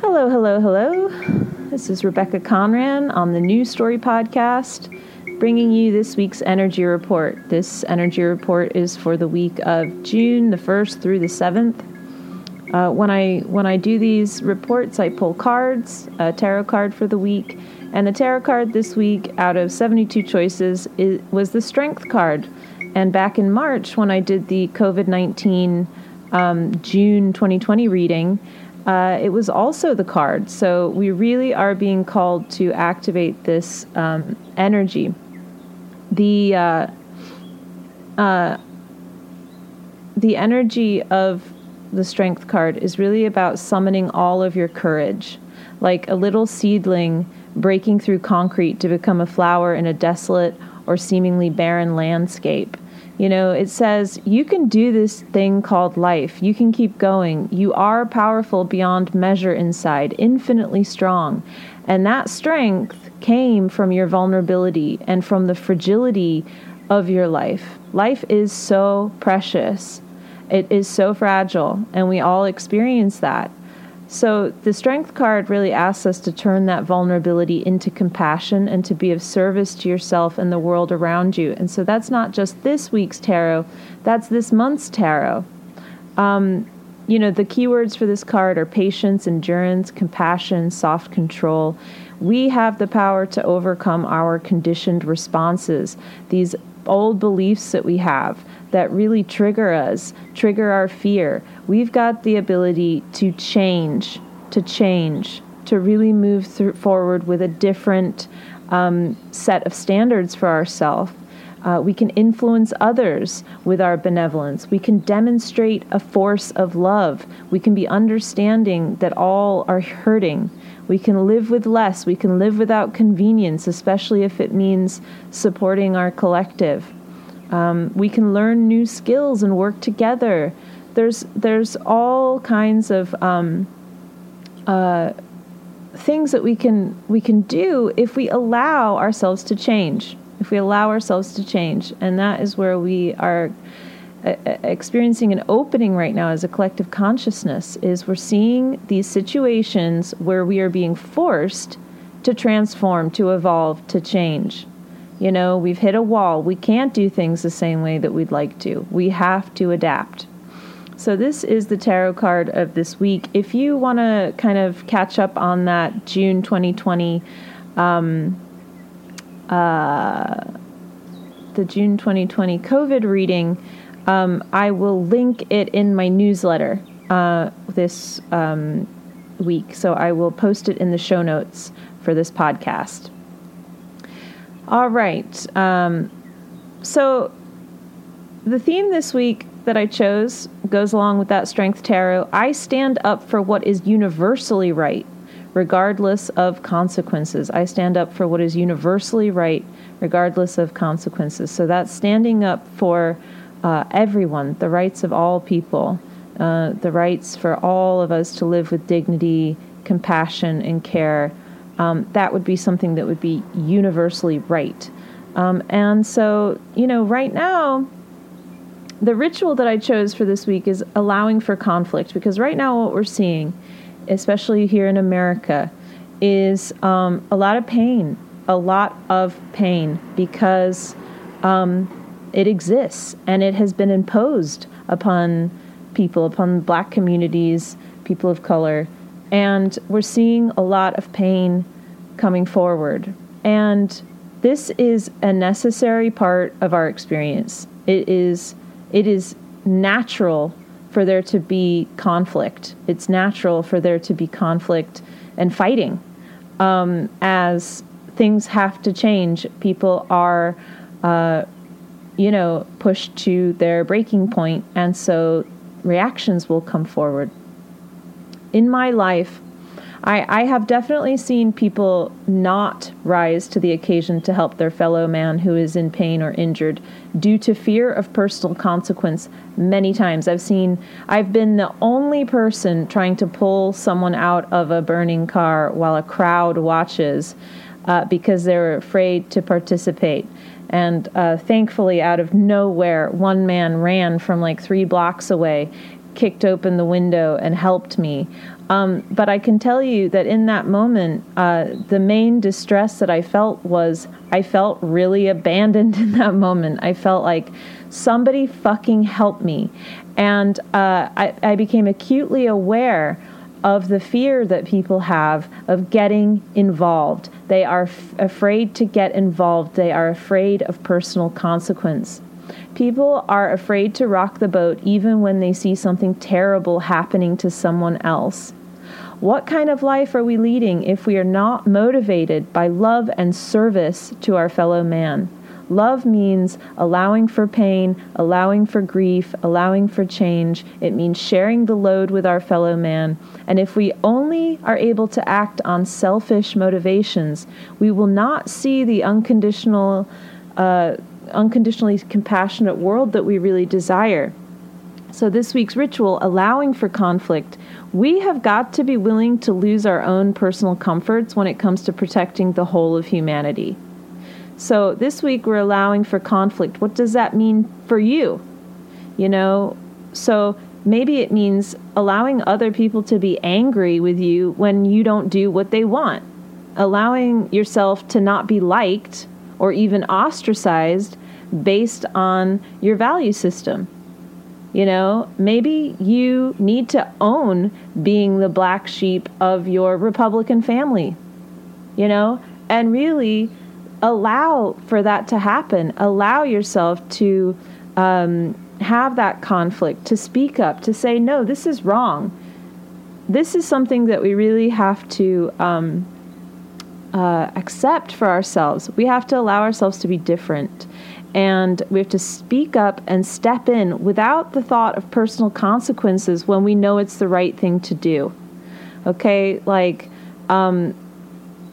Hello, hello, hello. This is Rebecca Conran on the New Story Podcast, bringing you this week's energy report. This energy report is for the week of June the 1st through the 7th. Uh, when I when I do these reports, I pull cards, a tarot card for the week, and the tarot card this week, out of 72 choices, is, was the Strength card. And back in March, when I did the COVID 19 um, June 2020 reading, uh, it was also the card. So we really are being called to activate this um, energy. The uh, uh, the energy of the strength card is really about summoning all of your courage, like a little seedling breaking through concrete to become a flower in a desolate or seemingly barren landscape. You know, it says, you can do this thing called life. You can keep going. You are powerful beyond measure inside, infinitely strong. And that strength came from your vulnerability and from the fragility of your life. Life is so precious, it is so fragile, and we all experience that. So the strength card really asks us to turn that vulnerability into compassion and to be of service to yourself and the world around you. And so that's not just this week's tarot, that's this month's tarot. Um, you know, the keywords for this card are patience, endurance, compassion, soft control. We have the power to overcome our conditioned responses, these old beliefs that we have that really trigger us, trigger our fear. We've got the ability to change, to change, to really move through, forward with a different um, set of standards for ourselves. Uh, we can influence others with our benevolence. We can demonstrate a force of love. We can be understanding that all are hurting. We can live with less. We can live without convenience, especially if it means supporting our collective. Um, we can learn new skills and work together. There's there's all kinds of um, uh, things that we can we can do if we allow ourselves to change. If we allow ourselves to change, and that is where we are experiencing an opening right now as a collective consciousness. Is we're seeing these situations where we are being forced to transform, to evolve, to change. You know, we've hit a wall. We can't do things the same way that we'd like to. We have to adapt. So, this is the tarot card of this week. If you want to kind of catch up on that June 2020, um, uh, the June 2020 COVID reading, um, I will link it in my newsletter uh, this um, week. So, I will post it in the show notes for this podcast. All right. Um, so the theme this week that I chose goes along with that Strength Tarot. I stand up for what is universally right, regardless of consequences. I stand up for what is universally right, regardless of consequences. So that's standing up for uh, everyone, the rights of all people, uh, the rights for all of us to live with dignity, compassion, and care um, that would be something that would be universally right. Um, and so, you know, right now, the ritual that I chose for this week is allowing for conflict because right now, what we're seeing, especially here in America, is um, a lot of pain, a lot of pain because um, it exists and it has been imposed upon people, upon black communities, people of color. And we're seeing a lot of pain coming forward. And this is a necessary part of our experience. It is it is natural for there to be conflict. It's natural for there to be conflict and fighting. Um, as things have to change, people are, uh, you know, pushed to their breaking point, and so reactions will come forward. In my life, I, I have definitely seen people not rise to the occasion to help their fellow man who is in pain or injured due to fear of personal consequence many times. I've seen, I've been the only person trying to pull someone out of a burning car while a crowd watches. uh, because they're afraid to participate. And uh, thankfully, out of nowhere, one man ran from like three blocks away, kicked open the window, and helped me. Um, but I can tell you that in that moment, uh, the main distress that I felt was I felt really abandoned in that moment. I felt like somebody fucking help me. And uh, I, I became acutely aware of the fear that people have of getting involved. They are f- afraid to get involved, they are afraid of personal consequence. People are afraid to rock the boat even when they see something terrible happening to someone else. What kind of life are we leading if we are not motivated by love and service to our fellow man? Love means allowing for pain, allowing for grief, allowing for change. It means sharing the load with our fellow man. And if we only are able to act on selfish motivations, we will not see the unconditional, uh, unconditionally compassionate world that we really desire. So, this week's ritual, allowing for conflict, we have got to be willing to lose our own personal comforts when it comes to protecting the whole of humanity. So this week we're allowing for conflict. What does that mean for you? You know, so maybe it means allowing other people to be angry with you when you don't do what they want, allowing yourself to not be liked or even ostracized based on your value system. You know, maybe you need to own being the black sheep of your Republican family, you know, and really allow for that to happen. Allow yourself to um, have that conflict, to speak up, to say, no, this is wrong. This is something that we really have to um, uh, accept for ourselves. We have to allow ourselves to be different. And we have to speak up and step in without the thought of personal consequences when we know it's the right thing to do. Okay? Like, um,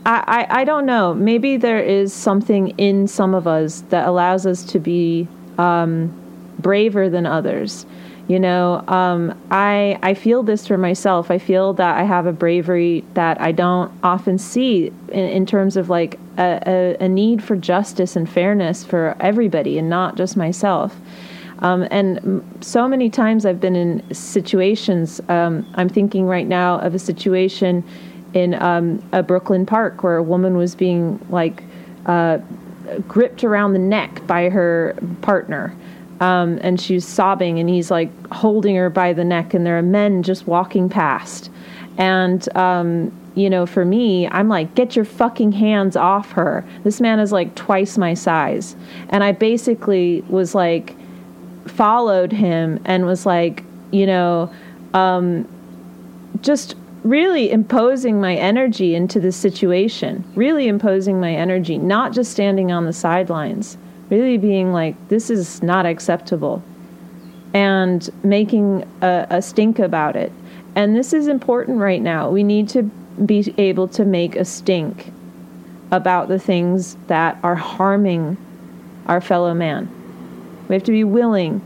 I, I, don't know. Maybe there is something in some of us that allows us to be um, braver than others. You know, um, I I feel this for myself. I feel that I have a bravery that I don't often see in, in terms of like a, a, a, need for justice and fairness for everybody and not just myself. Um, and so many times I've been in situations. Um, I'm thinking right now of a situation in um, a Brooklyn park where a woman was being like uh, gripped around the neck by her partner. Um, and she's sobbing, and he's like holding her by the neck, and there are men just walking past. And, um, you know, for me, I'm like, get your fucking hands off her. This man is like twice my size. And I basically was like, followed him and was like, you know, um, just really imposing my energy into the situation, really imposing my energy, not just standing on the sidelines, really being like, this is not acceptable, and making a, a stink about it. And this is important right now. We need to be able to make a stink about the things that are harming our fellow man. We have to be willing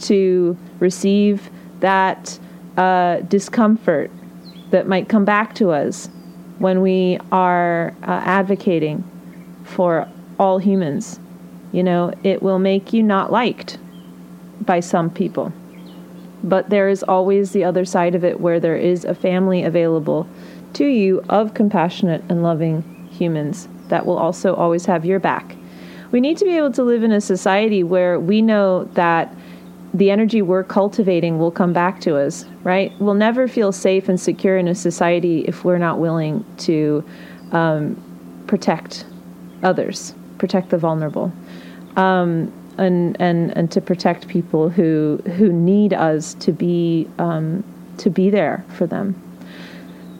to receive that uh, discomfort that might come back to us when we are uh, advocating for all humans. You know, it will make you not liked by some people. But there is always the other side of it where there is a family available to you of compassionate and loving humans that will also always have your back. We need to be able to live in a society where we know that the energy we're cultivating will come back to us, right? We'll never feel safe and secure in a society if we're not willing to um, protect others, protect the vulnerable, um, and and and to protect people who who need us to be um, to be there for them.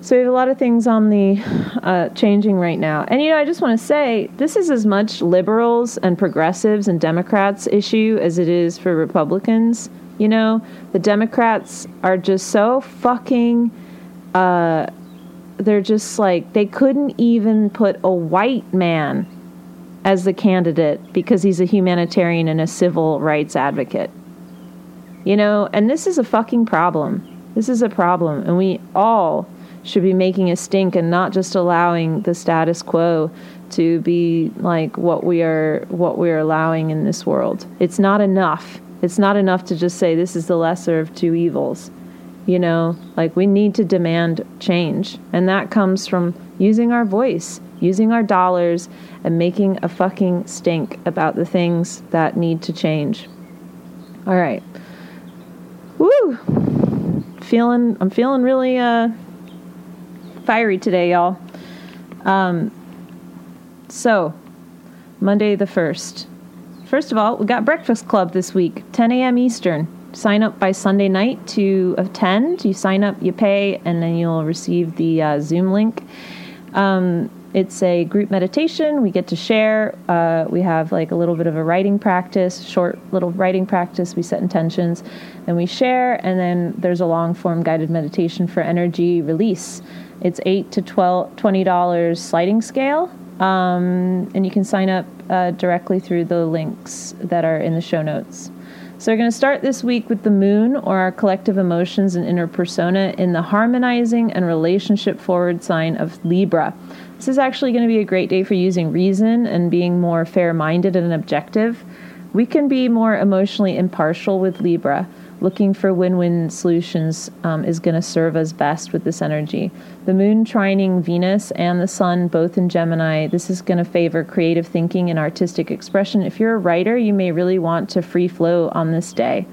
So we have a lot of things on the uh, changing right now. And, you know, I just want to say this is as much liberals and progressives and Democrats' issue as it is for Republicans. You know, the Democrats are just so fucking. Uh, they're just like, they couldn't even put a white man as the candidate because he's a humanitarian and a civil rights advocate. You know, and this is a fucking problem. This is a problem. And we all should be making a stink and not just allowing the status quo to be like what we are what we are allowing in this world. It's not enough. It's not enough to just say this is the lesser of two evils. You know, like we need to demand change. And that comes from using our voice, using our dollars, and making a fucking stink about the things that need to change. All right. Woo! Feeling, I'm feeling really uh, fiery today, y'all. Um, so, Monday the 1st. First of all, we got Breakfast Club this week, 10 a.m. Eastern. Sign up by Sunday night to attend. You sign up, you pay, and then you'll receive the uh, Zoom link. Um, it's a group meditation. We get to share. Uh, we have like a little bit of a writing practice, short little writing practice. We set intentions and we share. And then there's a long form guided meditation for energy release. It's eight to 12, $20 sliding scale. Um, and you can sign up uh, directly through the links that are in the show notes. So, we're going to start this week with the moon, or our collective emotions and inner persona, in the harmonizing and relationship forward sign of Libra. This is actually going to be a great day for using reason and being more fair minded and objective. We can be more emotionally impartial with Libra. Looking for win win solutions um, is going to serve us best with this energy. The moon trining Venus and the sun, both in Gemini, this is going to favor creative thinking and artistic expression. If you're a writer, you may really want to free flow on this day.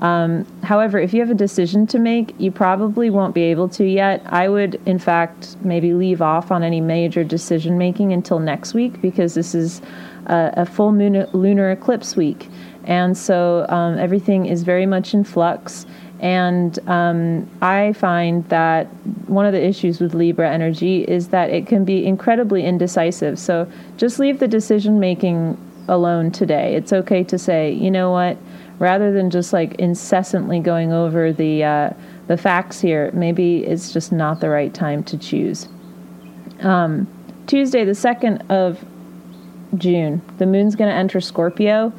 Um, however, if you have a decision to make, you probably won't be able to yet. I would, in fact, maybe leave off on any major decision making until next week because this is a, a full moon, lunar eclipse week. And so um, everything is very much in flux. And um, I find that one of the issues with Libra energy is that it can be incredibly indecisive. So just leave the decision making alone today. It's okay to say, you know what? rather than just like incessantly going over the uh, the facts here, maybe it's just not the right time to choose. Um, Tuesday, the second of June, the moon's going to enter Scorpio,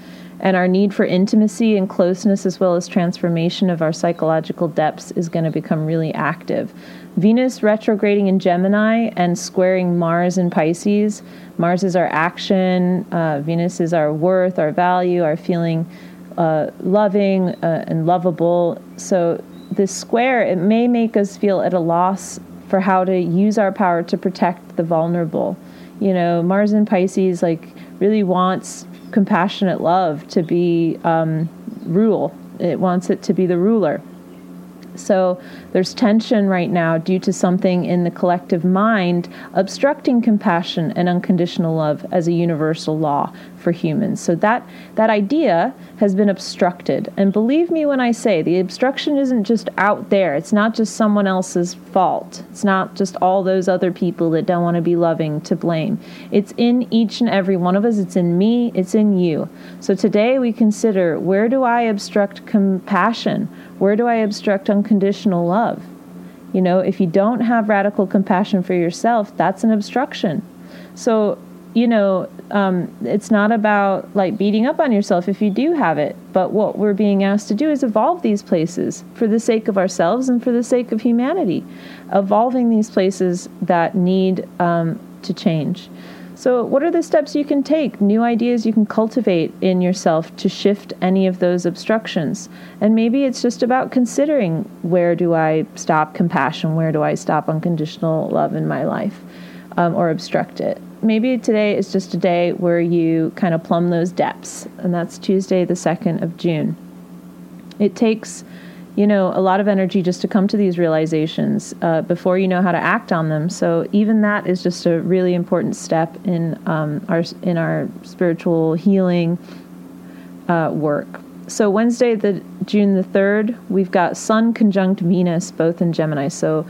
and our need for intimacy and closeness, as well as transformation of our psychological depths, is going to become really active. Venus retrograding in Gemini and squaring Mars in Pisces. Mars is our action, uh, Venus is our worth, our value, our feeling uh, loving uh, and lovable. So this square, it may make us feel at a loss for how to use our power to protect the vulnerable. You know, Mars in Pisces like really wants compassionate love to be um, rule. It wants it to be the ruler. So there's tension right now due to something in the collective mind obstructing compassion and unconditional love as a universal law for humans. So that that idea has been obstructed. And believe me when I say the obstruction isn't just out there. It's not just someone else's fault. It's not just all those other people that don't want to be loving to blame. It's in each and every one of us. It's in me, it's in you. So today we consider where do I obstruct compassion? Where do I obstruct unconditional love? You know, if you don't have radical compassion for yourself, that's an obstruction. So you know, um, it's not about like beating up on yourself if you do have it, but what we're being asked to do is evolve these places for the sake of ourselves and for the sake of humanity, evolving these places that need um, to change. So, what are the steps you can take, new ideas you can cultivate in yourself to shift any of those obstructions? And maybe it's just about considering where do I stop compassion, where do I stop unconditional love in my life, um, or obstruct it maybe today is just a day where you kind of plumb those depths, and that's Tuesday, the 2nd of June. It takes, you know, a lot of energy just to come to these realizations uh, before you know how to act on them. So even that is just a really important step in um, our in our spiritual healing uh, work. So Wednesday, the June the third, we've got Sun conjunct Venus, both in Gemini. So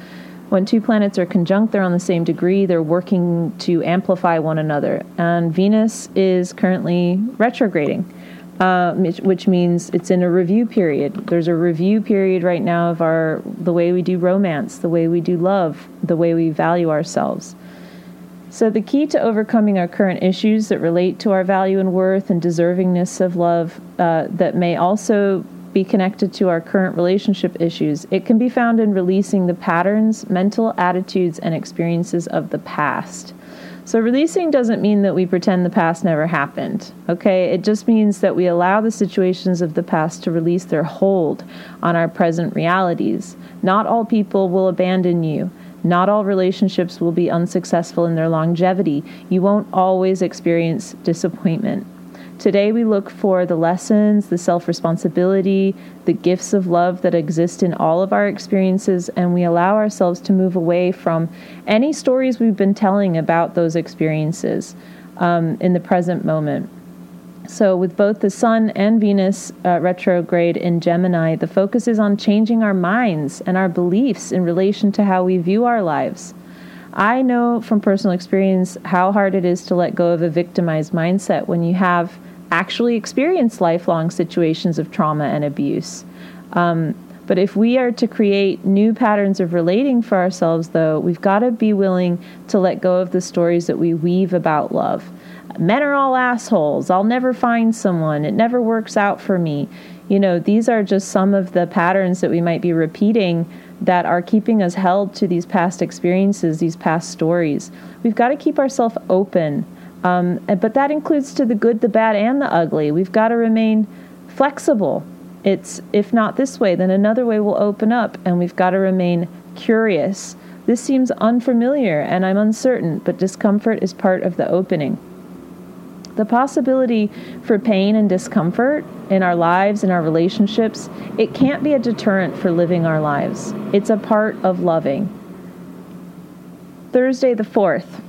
when two planets are conjunct, they're on the same degree, they're working to amplify one another. And Venus is currently retrograding, uh, which means it's in a review period. There's a review period right now of our the way we do romance, the way we do love, the way we value ourselves. So, the key to overcoming our current issues that relate to our value and worth and deservingness of love uh, that may also be connected to our current relationship issues, it can be found in releasing the patterns, mental attitudes, and experiences of the past. So, releasing doesn't mean that we pretend the past never happened, okay? It just means that we allow the situations of the past to release their hold on our present realities. Not all people will abandon you. Not all relationships will be unsuccessful in their longevity. You won't always experience disappointment. Today, we look for the lessons, the self responsibility, the gifts of love that exist in all of our experiences, and we allow ourselves to move away from any stories we've been telling about those experiences um, in the present moment. So, with both the Sun and Venus uh, retrograde in Gemini, the focus is on changing our minds and our beliefs in relation to how we view our lives. I know from personal experience how hard it is to let go of a victimized mindset when you have actually experienced lifelong situations of trauma and abuse. Um, but if we are to create new patterns of relating for ourselves, though, we've got to be willing to let go of the stories that we weave about love. Men are all assholes. I'll never find someone. It never works out for me. You know, these are just some of the patterns that we might be repeating that are keeping us held to these past experiences, these past stories. We've got to keep ourselves open. Um, but that includes to the good, the bad, and the ugly. We've got to remain flexible. It's if not this way, then another way will open up, and we've got to remain curious. This seems unfamiliar, and I'm uncertain, but discomfort is part of the opening. The possibility for pain and discomfort in our lives, in our relationships, it can't be a deterrent for living our lives. It's a part of loving. Thursday, the 4th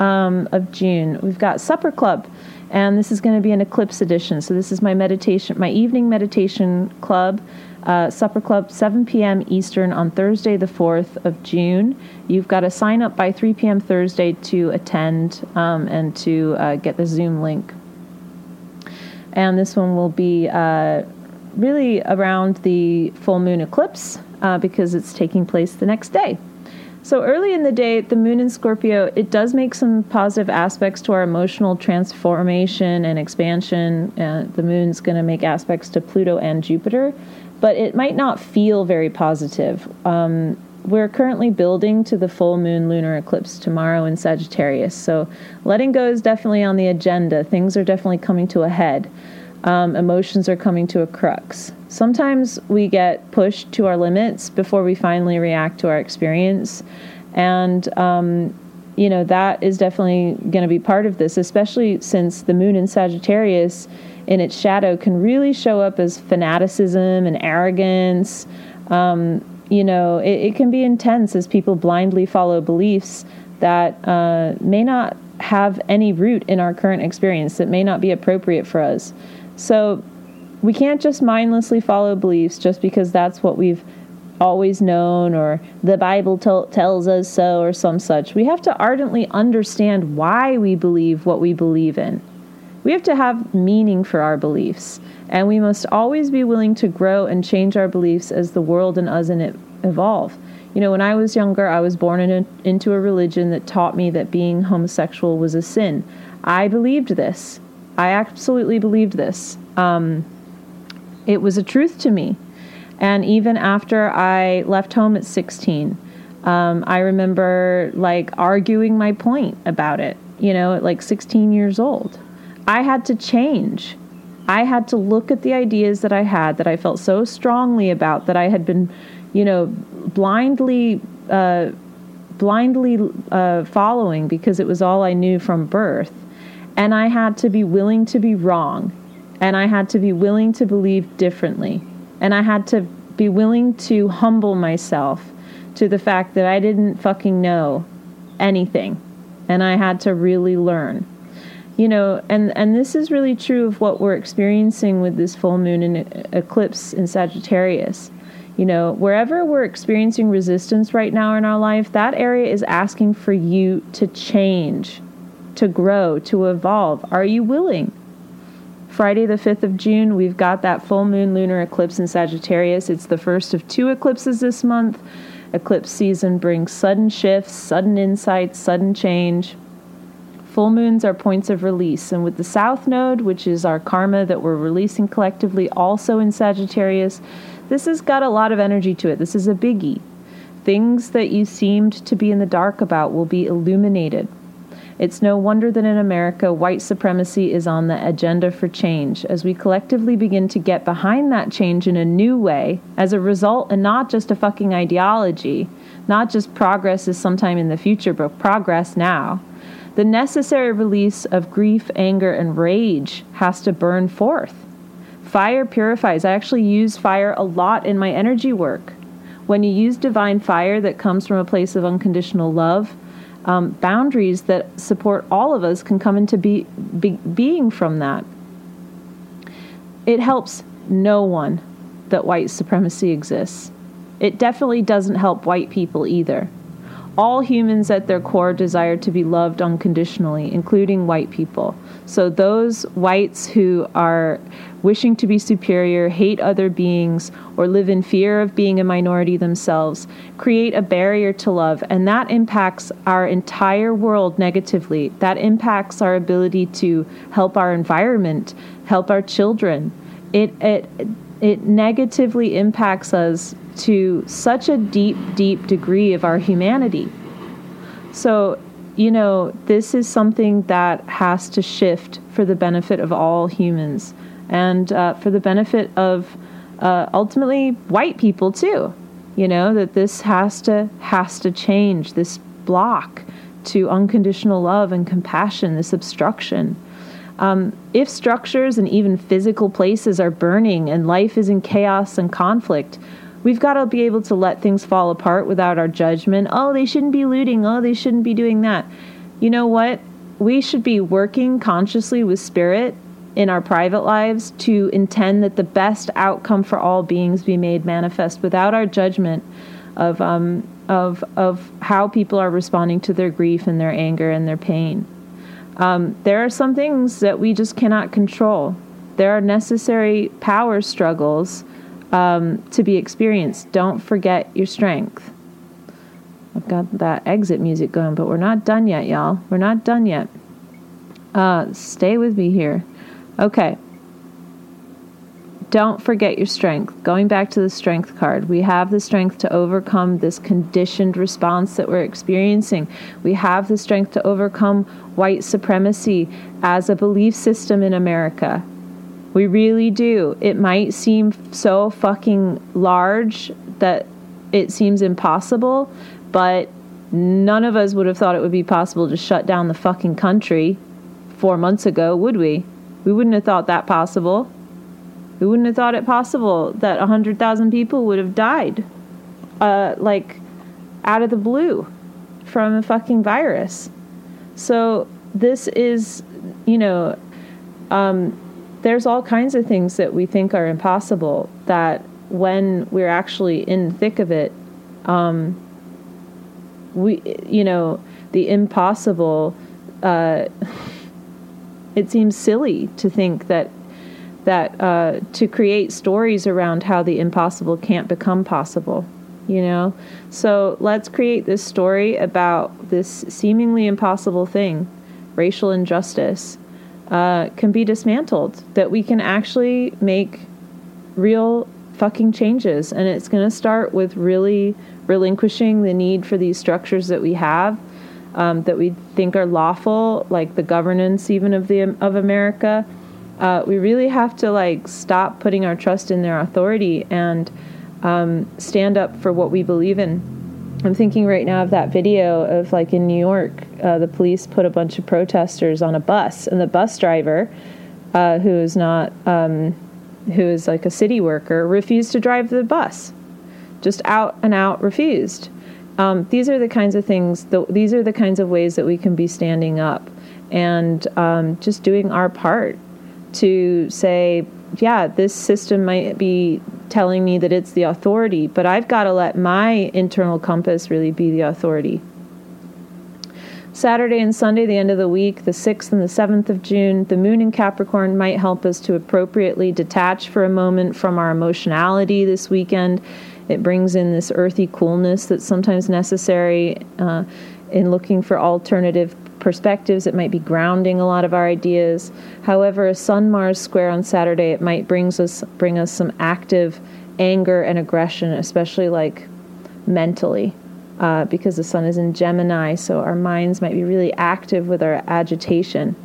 um, of June, we've got Supper Club, and this is going to be an eclipse edition. So, this is my meditation, my evening meditation club uh, Supper Club, 7 p.m. Eastern on Thursday, the 4th of June. You've got to sign up by 3 p.m. Thursday to attend um, and to uh, get the Zoom link. And this one will be uh, really around the full moon eclipse uh, because it's taking place the next day. So early in the day, the moon in Scorpio, it does make some positive aspects to our emotional transformation and expansion. Uh, the moon's going to make aspects to Pluto and Jupiter but it might not feel very positive. Um, we're currently building to the full moon lunar eclipse tomorrow in Sagittarius. So letting go is definitely on the agenda. Things are definitely coming to a head. Um, emotions are coming to a crux. Sometimes we get pushed to our limits before we finally react to our experience. And, um, you know, that is definitely going to be part of this, especially since the moon in Sagittarius in its shadow can really show up as fanaticism and arrogance. Um, you know, it, it, can be intense as people blindly follow beliefs that uh, may not have any root in our current experience, that may not be appropriate for us. So we can't just mindlessly follow beliefs just because that's what we've always known or the Bible t- tells us so or some such. We have to ardently understand why we believe what we believe in. We have to have meaning for our beliefs, and we must always be willing to grow and change our beliefs as the world and us in it evolve. You know, when I was younger, I was born in a, into a religion that taught me that being homosexual was a sin. I believed this. I absolutely believed this. Um, it was a truth to me. And even after I left home at 16, um, I remember like arguing my point about it, you know, at like 16 years old. I had to change. I had to look at the ideas that I had that I felt so strongly about that I had been, you know, blindly, uh, blindly uh, following because it was all I knew from birth. And I had to be willing to be wrong. And I had to be willing to believe differently. And I had to be willing to humble myself to the fact that I didn't fucking know anything. And I had to really learn you know and and this is really true of what we're experiencing with this full moon and uh, eclipse in Sagittarius you know wherever we're experiencing resistance right now in our life that area is asking for you to change to grow to evolve are you willing Friday, the 5th of June, we've got that full moon lunar eclipse in Sagittarius. It's the first of two eclipses this month. Eclipse season brings sudden shifts, sudden insights, sudden change. Full moons are points of release. And with the South Node, which is our karma that we're releasing collectively, also in Sagittarius, this has got a lot of energy to it. This is a biggie. Things that you seemed to be in the dark about will be illuminated. It's no wonder that in America, white supremacy is on the agenda for change as we collectively begin to get behind that change in a new way as a result, and not just a fucking ideology, not just progress is sometime in the future, but progress now. The necessary release of grief, anger, and rage has to burn forth. Fire purifies. I actually use fire a lot in my energy work. When you use divine fire that comes from a place of unconditional love, um, boundaries that support all of us can come into be, be, being from that. It helps no one that white supremacy exists. It definitely doesn't help white people either. All humans at their core desire to be loved unconditionally, including white people. So, those whites who are wishing to be superior, hate other beings, or live in fear of being a minority themselves create a barrier to love, and that impacts our entire world negatively. That impacts our ability to help our environment, help our children. It, it, it negatively impacts us to such a deep, deep degree of our humanity. So, you know, this is something that has to shift for the benefit of all humans and uh, for the benefit of uh, ultimately white people too. You know that this has to has to change this block to unconditional love and compassion, this obstruction. Um, if structures and even physical places are burning and life is in chaos and conflict, we've got to be able to let things fall apart without our judgment. Oh, they shouldn't be looting. Oh, they shouldn't be doing that. You know what? We should be working consciously with spirit in our private lives to intend that the best outcome for all beings be made manifest without our judgment of um, of of how people are responding to their grief and their anger and their pain. Um, there are some things that we just cannot control. There are necessary power struggles um, to be experienced. Don't forget your strength. I've got that exit music going, but we're not done yet, y'all. We're not done yet. Uh, stay with me here. Okay. Don't forget your strength. Going back to the strength card, we have the strength to overcome this conditioned response that we're experiencing. We have the strength to overcome white supremacy as a belief system in America. We really do. It might seem so fucking large that it seems impossible, but none of us would have thought it would be possible to shut down the fucking country four months ago, would we? We wouldn't have thought that possible. We wouldn't have thought it possible that 100,000 people would have died, uh, like, out of the blue from a fucking virus. So, this is, you know, um, there's all kinds of things that we think are impossible that when we're actually in the thick of it, um, we, you know, the impossible. Uh, it seems silly to think that that uh, to create stories around how the impossible can't become possible you know so let's create this story about this seemingly impossible thing racial injustice uh, can be dismantled that we can actually make real fucking changes and it's going to start with really relinquishing the need for these structures that we have um, that we think are lawful, like the governance even of the of America. Uh, we really have to like stop putting our trust in their authority and um, stand up for what we believe in. I'm thinking right now of that video of like in New York, uh, the police put a bunch of protesters on a bus, and the bus driver, uh, who is not, um, who is like a city worker, refused to drive the bus, just out and out refused. Um, these are the kinds of things, the, these are the kinds of ways that we can be standing up and um, just doing our part to say, yeah, this system might be telling me that it's the authority, but I've got to let my internal compass really be the authority. Saturday and Sunday, the end of the week, the 6th and the 7th of June, the moon in Capricorn might help us to appropriately detach for a moment from our emotionality this weekend it brings in this earthy coolness that's sometimes necessary uh, in looking for alternative perspectives. It might be grounding a lot of our ideas. However, a Sun Mars square on Saturday, it might brings us bring us some active anger and aggression, especially like mentally. uh, because the sun is in Gemini, so our minds might be really active with our agitation.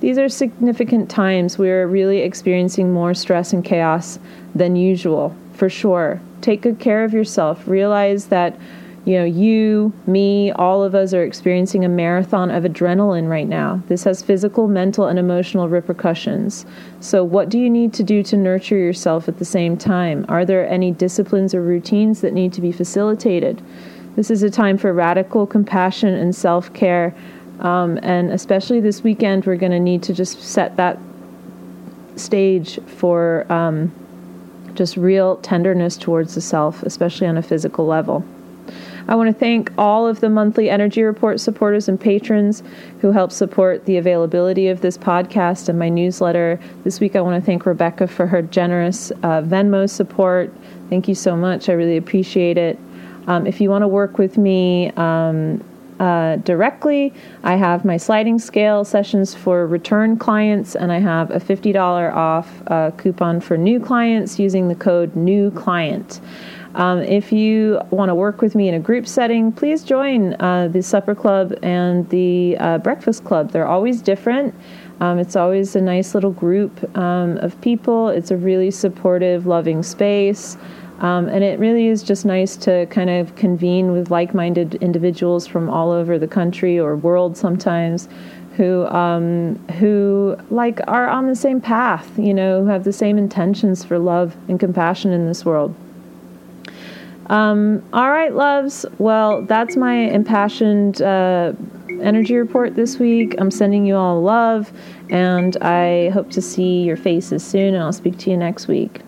These are significant times. We're really experiencing more stress and chaos than usual, for sure. Take good care of yourself. Realize that you know, you, me, all of us are experiencing a marathon of adrenaline right now. This has physical, mental, and emotional repercussions. So, what do you need to do to nurture yourself at the same time? Are there any disciplines or routines that need to be facilitated? This is a time for radical compassion and self care. Um, and especially this weekend, we're going to need to just set that stage for um, just real tenderness towards the self, especially on a physical level. I want to thank all of the monthly Energy Report supporters and patrons who help support the availability of this podcast and my newsletter. This week, I want to thank Rebecca for her generous uh, Venmo support. Thank you so much. I really appreciate it. Um, if you want to work with me, um, uh, directly. I have my sliding scale sessions for return clients, and I have a $50 off uh, coupon for new clients using the code NEW CLIENT. Um, if you want to work with me in a group setting, please join uh, the Supper Club and the uh, Breakfast Club. They're always different. Um, it's always a nice little group um, of people. It's a really supportive, loving space. Um, and it really is just nice to kind of convene with like minded individuals from all over the country or world sometimes who um, who like are on the same path, you know, who have the same intentions for love and compassion in this world. Um, all right, loves. Well, that's my impassioned uh, energy report this week. I'm sending you all love, and I hope to see your faces soon, and I'll speak to you next week.